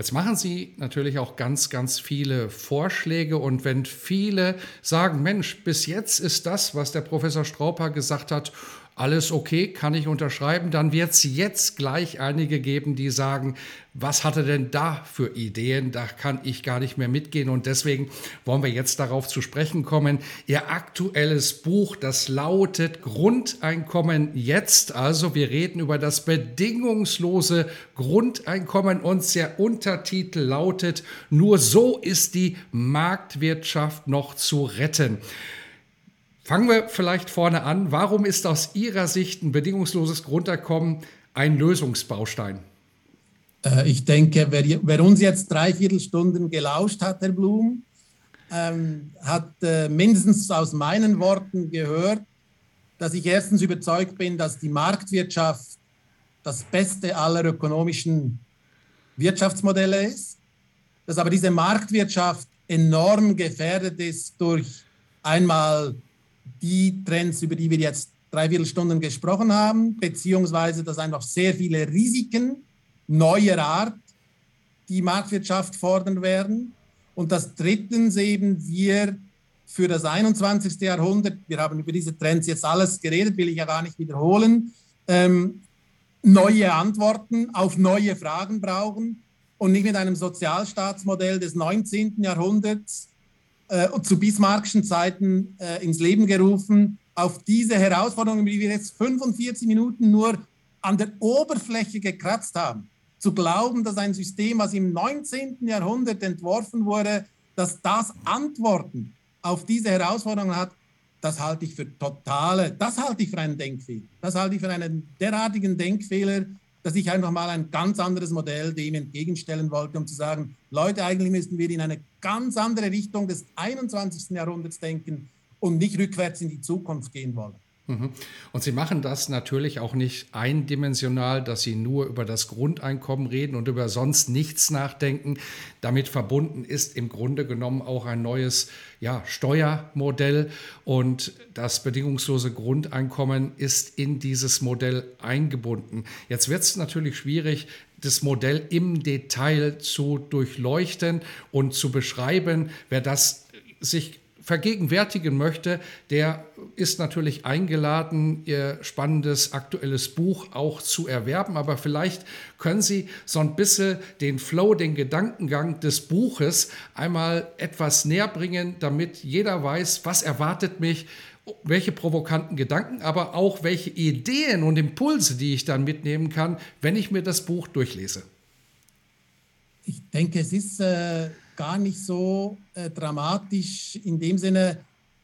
Jetzt machen Sie natürlich auch ganz, ganz viele Vorschläge und wenn viele sagen, Mensch, bis jetzt ist das, was der Professor Strauper gesagt hat, alles okay, kann ich unterschreiben, dann wird es jetzt gleich einige geben, die sagen, was hat er denn da für Ideen? Da kann ich gar nicht mehr mitgehen. Und deswegen wollen wir jetzt darauf zu sprechen kommen. Ihr aktuelles Buch, das lautet Grundeinkommen jetzt. Also wir reden über das bedingungslose Grundeinkommen und der Untertitel lautet, nur so ist die Marktwirtschaft noch zu retten. Fangen wir vielleicht vorne an. Warum ist aus Ihrer Sicht ein bedingungsloses Grundeinkommen ein Lösungsbaustein? Äh, ich denke, wer, wer, uns jetzt dreiviertel Stunden gelauscht hat, Herr Blum, ähm, hat äh, mindestens aus meinen Worten gehört, dass ich erstens überzeugt bin, dass die Marktwirtschaft das beste aller ökonomischen Wirtschaftsmodelle ist, dass aber diese Marktwirtschaft enorm gefährdet ist durch einmal die Trends, über die wir jetzt dreiviertel Stunden gesprochen haben, beziehungsweise dass einfach sehr viele Risiken neuer Art die Marktwirtschaft fordern werden. Und das drittens eben wir für das 21. Jahrhundert, wir haben über diese Trends jetzt alles geredet, will ich ja gar nicht wiederholen, ähm, neue Antworten auf neue Fragen brauchen und nicht mit einem Sozialstaatsmodell des 19. Jahrhunderts äh, zu Bismarckschen Zeiten äh, ins Leben gerufen, auf diese Herausforderungen, die wir jetzt 45 Minuten nur an der Oberfläche gekratzt haben, zu glauben, dass ein System, was im 19. Jahrhundert entworfen wurde, dass das Antworten auf diese Herausforderungen hat, das halte ich für totale, das halte ich für einen Denkfehler. Das halte ich für einen derartigen Denkfehler, dass ich einfach mal ein ganz anderes Modell dem entgegenstellen wollte, um zu sagen, Leute, eigentlich müssten wir in eine ganz andere Richtung des 21. Jahrhunderts denken und nicht rückwärts in die Zukunft gehen wollen. Mhm. Und Sie machen das natürlich auch nicht eindimensional, dass Sie nur über das Grundeinkommen reden und über sonst nichts nachdenken. Damit verbunden ist im Grunde genommen auch ein neues ja, Steuermodell und das bedingungslose Grundeinkommen ist in dieses Modell eingebunden. Jetzt wird es natürlich schwierig, das Modell im Detail zu durchleuchten und zu beschreiben. Wer das sich vergegenwärtigen möchte, der ist natürlich eingeladen, Ihr spannendes aktuelles Buch auch zu erwerben. Aber vielleicht können Sie so ein bisschen den Flow, den Gedankengang des Buches einmal etwas näher bringen, damit jeder weiß, was erwartet mich, welche provokanten Gedanken, aber auch welche Ideen und Impulse, die ich dann mitnehmen kann, wenn ich mir das Buch durchlese. Ich denke, es ist äh, gar nicht so äh, dramatisch in dem Sinne,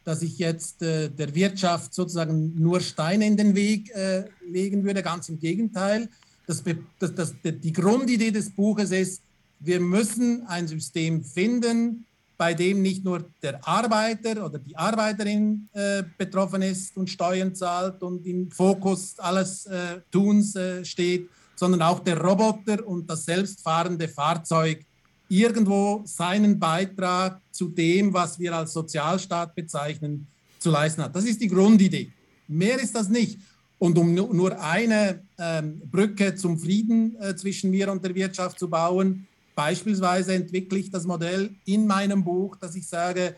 dass ich jetzt äh, der Wirtschaft sozusagen nur Steine in den Weg äh, legen würde. Ganz im Gegenteil. Das, das, das, die Grundidee des Buches ist, wir müssen ein System finden, bei dem nicht nur der Arbeiter oder die Arbeiterin äh, betroffen ist und Steuern zahlt und im Fokus alles äh, Tuns äh, steht, sondern auch der Roboter und das selbstfahrende Fahrzeug irgendwo seinen Beitrag zu dem, was wir als Sozialstaat bezeichnen, zu leisten hat. Das ist die Grundidee. Mehr ist das nicht. Und um nur eine ähm, Brücke zum Frieden äh, zwischen mir und der Wirtschaft zu bauen, beispielsweise entwickle ich das Modell in meinem Buch, dass ich sage,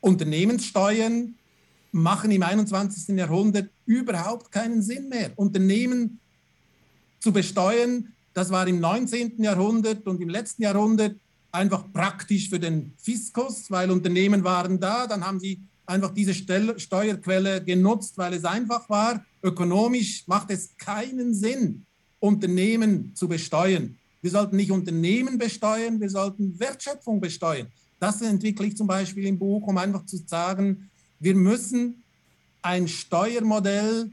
Unternehmenssteuern machen im 21. Jahrhundert überhaupt keinen Sinn mehr. Unternehmen zu besteuern, das war im 19. Jahrhundert und im letzten Jahrhundert einfach praktisch für den Fiskus, weil Unternehmen waren da, dann haben sie einfach diese Steuerquelle genutzt, weil es einfach war. Ökonomisch macht es keinen Sinn, Unternehmen zu besteuern. Wir sollten nicht Unternehmen besteuern, wir sollten Wertschöpfung besteuern. Das entwickle ich zum Beispiel im Buch, um einfach zu sagen, wir müssen ein Steuermodell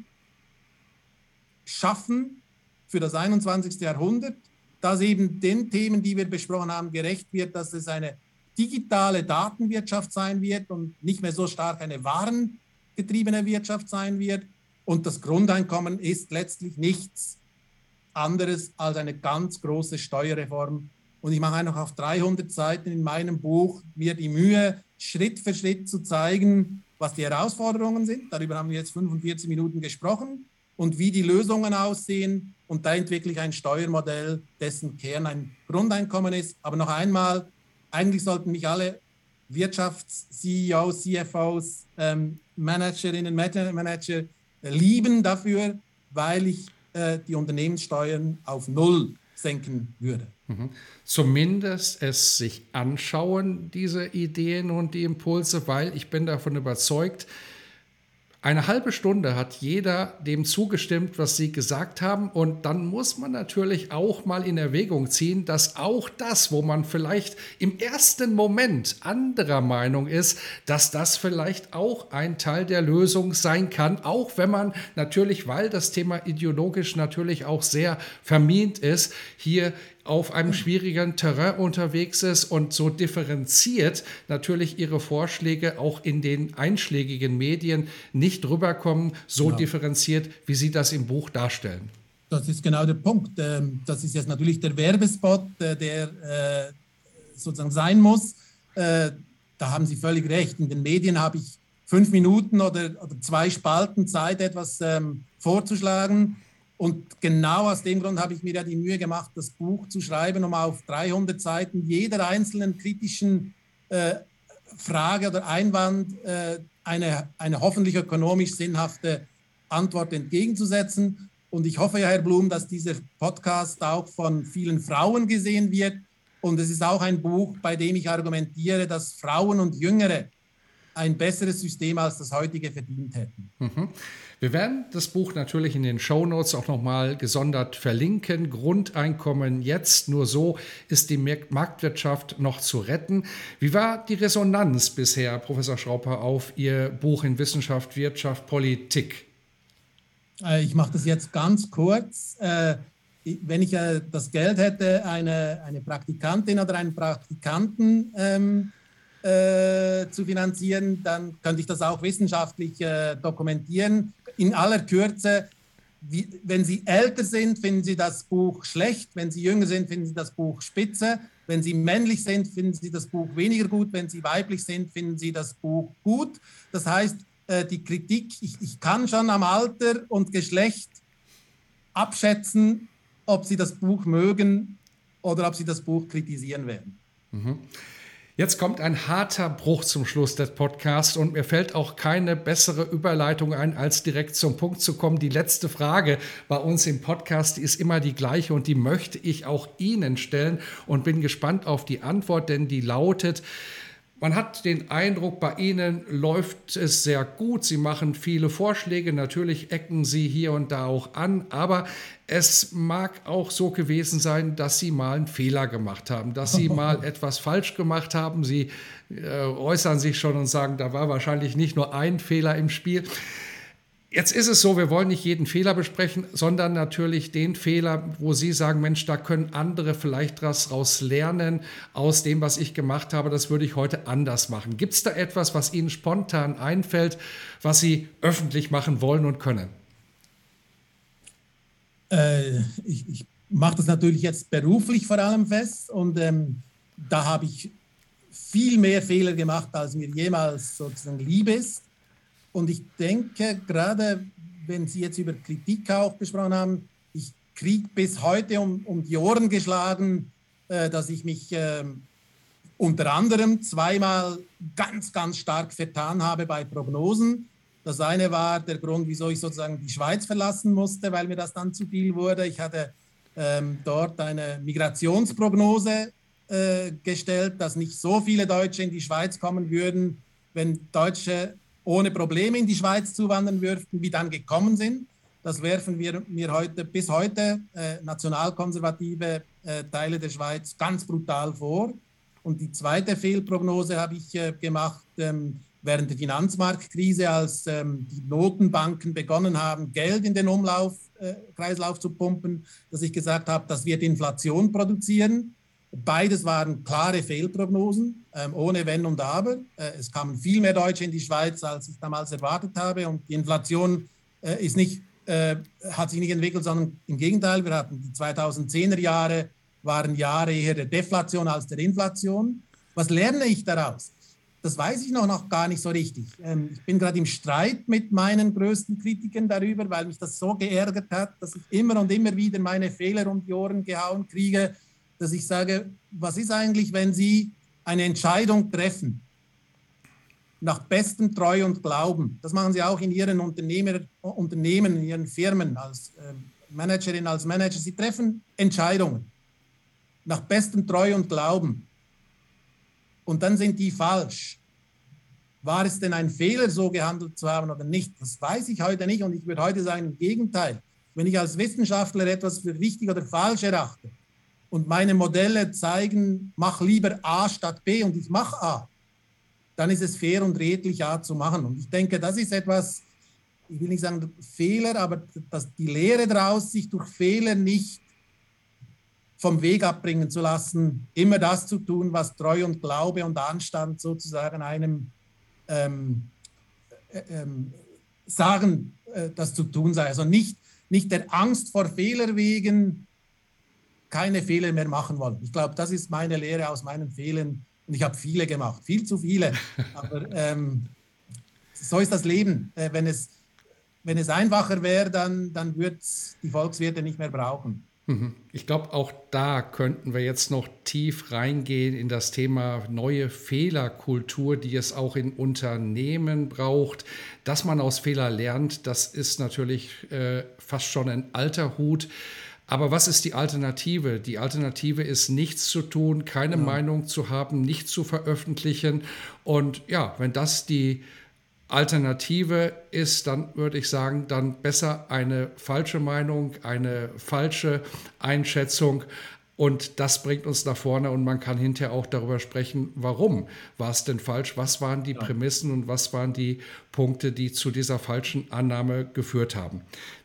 schaffen für das 21. Jahrhundert, dass eben den Themen, die wir besprochen haben, gerecht wird, dass es eine digitale Datenwirtschaft sein wird und nicht mehr so stark eine warengetriebene Wirtschaft sein wird. Und das Grundeinkommen ist letztlich nichts anderes als eine ganz große Steuerreform. Und ich mache einfach auf 300 Seiten in meinem Buch mir die Mühe, Schritt für Schritt zu zeigen, was die Herausforderungen sind. Darüber haben wir jetzt 45 Minuten gesprochen und wie die Lösungen aussehen. Und da entwickle ich ein Steuermodell, dessen Kern ein Grundeinkommen ist. Aber noch einmal, eigentlich sollten mich alle Wirtschafts-CEOs, CFOs, ähm, Managerinnen, Manager äh, lieben dafür, weil ich äh, die Unternehmenssteuern auf Null senken würde. Mhm. Zumindest es sich anschauen, diese Ideen und die Impulse, weil ich bin davon überzeugt, eine halbe Stunde hat jeder dem zugestimmt, was Sie gesagt haben. Und dann muss man natürlich auch mal in Erwägung ziehen, dass auch das, wo man vielleicht im ersten Moment anderer Meinung ist, dass das vielleicht auch ein Teil der Lösung sein kann. Auch wenn man natürlich, weil das Thema ideologisch natürlich auch sehr vermint ist, hier auf einem schwierigen Terrain unterwegs ist und so differenziert natürlich ihre Vorschläge auch in den einschlägigen Medien nicht rüberkommen, so genau. differenziert, wie Sie das im Buch darstellen. Das ist genau der Punkt. Ähm, das ist jetzt natürlich der Werbespot, äh, der äh, sozusagen sein muss. Äh, da haben Sie völlig recht. In den Medien habe ich fünf Minuten oder, zwei Spalten Zeit, etwas ähm, vorzuschlagen. Und genau aus dem Grund habe ich mir ja die Mühe gemacht, das Buch zu schreiben, um auf 300 Seiten jeder einzelnen kritischen äh, Frage oder Einwand äh, eine, eine hoffentlich ökonomisch sinnhafte Antwort entgegenzusetzen. Und ich hoffe ja, Herr Blum, dass dieser Podcast auch von vielen Frauen gesehen wird. Und es ist auch ein Buch, bei dem ich argumentiere, dass Frauen und Jüngere ein besseres System als das heutige verdient hätten. Mhm. Wir werden das Buch natürlich in den Show Notes auch nochmal gesondert verlinken. Grundeinkommen jetzt, nur so ist die Marktwirtschaft noch zu retten. Wie war die Resonanz bisher, Professor Schrauper, auf Ihr Buch in Wissenschaft, Wirtschaft, Politik? Äh, ich mache das jetzt ganz kurz. Äh, wenn ich äh, das Geld hätte, eine, eine Praktikantin oder einen Praktikanten ähm, äh, zu finanzieren, dann könnte ich das auch wissenschaftlich äh, dokumentieren in aller Kürze, wie, wenn Sie älter sind, finden Sie das Buch schlecht. Wenn Sie jünger sind, finden Sie das Buch spitze. Wenn Sie männlich sind, finden Sie das Buch weniger gut. Wenn Sie weiblich sind, finden Sie das Buch gut. Das heißt, äh, die Kritik, ich, ich kann schon am Alter und Geschlecht abschätzen, ob Sie das Buch mögen oder ob Sie das Buch kritisieren werden. Mhm. Jetzt kommt ein harter Bruch zum Schluss des Podcasts und mir fällt auch keine bessere Überleitung ein, als direkt zum Punkt zu kommen. Die letzte Frage bei uns im Podcast, ist immer die gleiche und die möchte ich auch Ihnen stellen und bin gespannt auf die Antwort, denn die lautet, man hat den Eindruck, bei Ihnen läuft es sehr gut. Sie machen viele Vorschläge. Natürlich ecken Sie hier und da auch an. Aber es mag auch so gewesen sein, dass Sie mal einen Fehler gemacht haben, dass Sie mal etwas falsch gemacht haben. Sie äh, äußern sich schon und sagen, da war wahrscheinlich nicht nur ein Fehler im Spiel. Jetzt ist es so, wir wollen nicht jeden Fehler besprechen, sondern natürlich den Fehler, wo Sie sagen, Mensch, da können andere vielleicht was raus lernen aus dem, was ich gemacht habe. Das würde ich heute anders machen. Gibt es da etwas, was Ihnen spontan einfällt, was Sie öffentlich machen wollen und können? Äh, ich, ich mache das natürlich jetzt beruflich vor allem fest und ähm, da habe ich viel mehr Fehler gemacht, als mir jemals sozusagen lieb ist. Und ich denke, gerade wenn Sie jetzt über Kritik auch gesprochen haben, ich kriege bis heute um, um die Ohren geschlagen, äh, dass ich mich äh, unter anderem zweimal ganz, ganz stark vertan habe bei Prognosen. Das eine war der Grund, wieso ich sozusagen die Schweiz verlassen musste, weil mir das dann zu viel wurde. Ich hatte ähm, dort eine Migrationsprognose äh, gestellt, dass nicht so viele Deutsche in die Schweiz kommen würden, wenn Deutsche ohne Probleme in die Schweiz zuwandern dürften, wie dann gekommen sind. Das werfen wir mir heute bis heute äh, nationalkonservative äh, Teile der Schweiz ganz brutal vor. Und die zweite Fehlprognose habe ich äh, gemacht, ähm, während der Finanzmarktkrise, als ähm, die Notenbanken begonnen haben, Geld in den Umlaufkreislauf äh, zu pumpen, dass ich gesagt habe, das wird Inflation produzieren. Beides waren klare Fehlprognosen, ähm, ohne Wenn und Aber. Äh, es kamen viel mehr Deutsche in die Schweiz, als ich damals erwartet habe. Und die Inflation äh, ist nicht, äh, hat sich nicht entwickelt, sondern im Gegenteil. Wir hatten die 2010er Jahre, waren Jahre eher der Deflation als der Inflation. Was lerne ich daraus? Das weiß ich noch, noch gar nicht so richtig. Ähm, ich bin gerade im Streit mit meinen größten Kritikern darüber, weil mich das so geärgert hat, dass ich immer und immer wieder meine Fehler um die Ohren gehauen kriege, dass ich sage, was ist eigentlich, wenn Sie eine Entscheidung treffen, nach bestem Treu und Glauben. Das machen Sie auch in Ihren Unternehmer, Unternehmen, in Ihren Firmen als äh, Managerin, als Manager. Sie treffen Entscheidungen nach bestem Treu und Glauben und dann sind die falsch. War es denn ein Fehler, so gehandelt zu haben oder nicht? Das weiß ich heute nicht und ich würde heute sagen, im Gegenteil. Wenn ich als Wissenschaftler etwas für richtig oder falsch erachte und meine Modelle zeigen, mach lieber A statt B und ich mache A, dann ist es fair und redlich A zu machen. Und ich denke, das ist etwas, ich will nicht sagen Fehler, aber dass die Lehre daraus, sich durch Fehler nicht vom Weg abbringen zu lassen, immer das zu tun, was Treu und Glaube und Anstand sozusagen einem ähm, äh, ähm, sagen, äh, das zu tun sei. Also nicht, nicht der Angst vor Fehler wegen keine Fehler mehr machen wollen. Ich glaube, das ist meine Lehre aus meinen Fehlern. Und ich habe viele gemacht, viel zu viele. Aber ähm, so ist das Leben. Äh, wenn, es, wenn es einfacher wäre, dann, dann würde es die Volkswirte nicht mehr brauchen. Mhm. Ich glaube, auch da könnten wir jetzt noch tief reingehen in das Thema neue Fehlerkultur, die es auch in Unternehmen braucht. Dass man aus Fehler lernt, das ist natürlich äh, fast schon ein alter Hut. Aber was ist die Alternative? Die Alternative ist nichts zu tun, keine ja. Meinung zu haben, nicht zu veröffentlichen. Und ja, wenn das die Alternative ist, dann würde ich sagen, dann besser eine falsche Meinung, eine falsche Einschätzung. Und das bringt uns nach vorne und man kann hinterher auch darüber sprechen, warum war es denn falsch, was waren die Prämissen und was waren die Punkte, die zu dieser falschen Annahme geführt haben.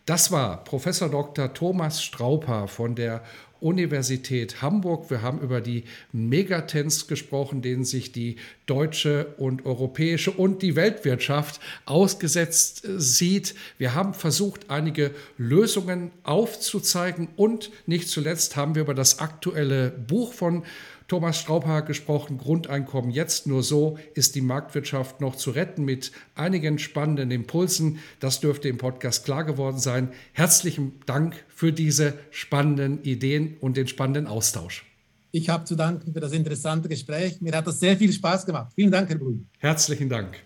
Das war Professor Dr. Thomas Strauper von der Universität Hamburg. Wir haben über die Megatrends gesprochen, denen sich die deutsche und europäische und die Weltwirtschaft ausgesetzt äh, sieht. Wir haben versucht, einige Lösungen aufzuzeigen und nicht zuletzt haben wir über das aktuelle Buch von Thomas Straubhaar gesprochen, Grundeinkommen jetzt. Nur so ist die Marktwirtschaft noch zu retten mit einigen spannenden Impulsen. Das dürfte im Podcast klar geworden sein. Herzlichen Dank für diese spannenden Ideen und den spannenden Austausch. Ich habe zu danken für das interessante Gespräch. Mir hat das sehr viel Spaß gemacht. Vielen Dank, Herr Brun. Herzlichen Dank.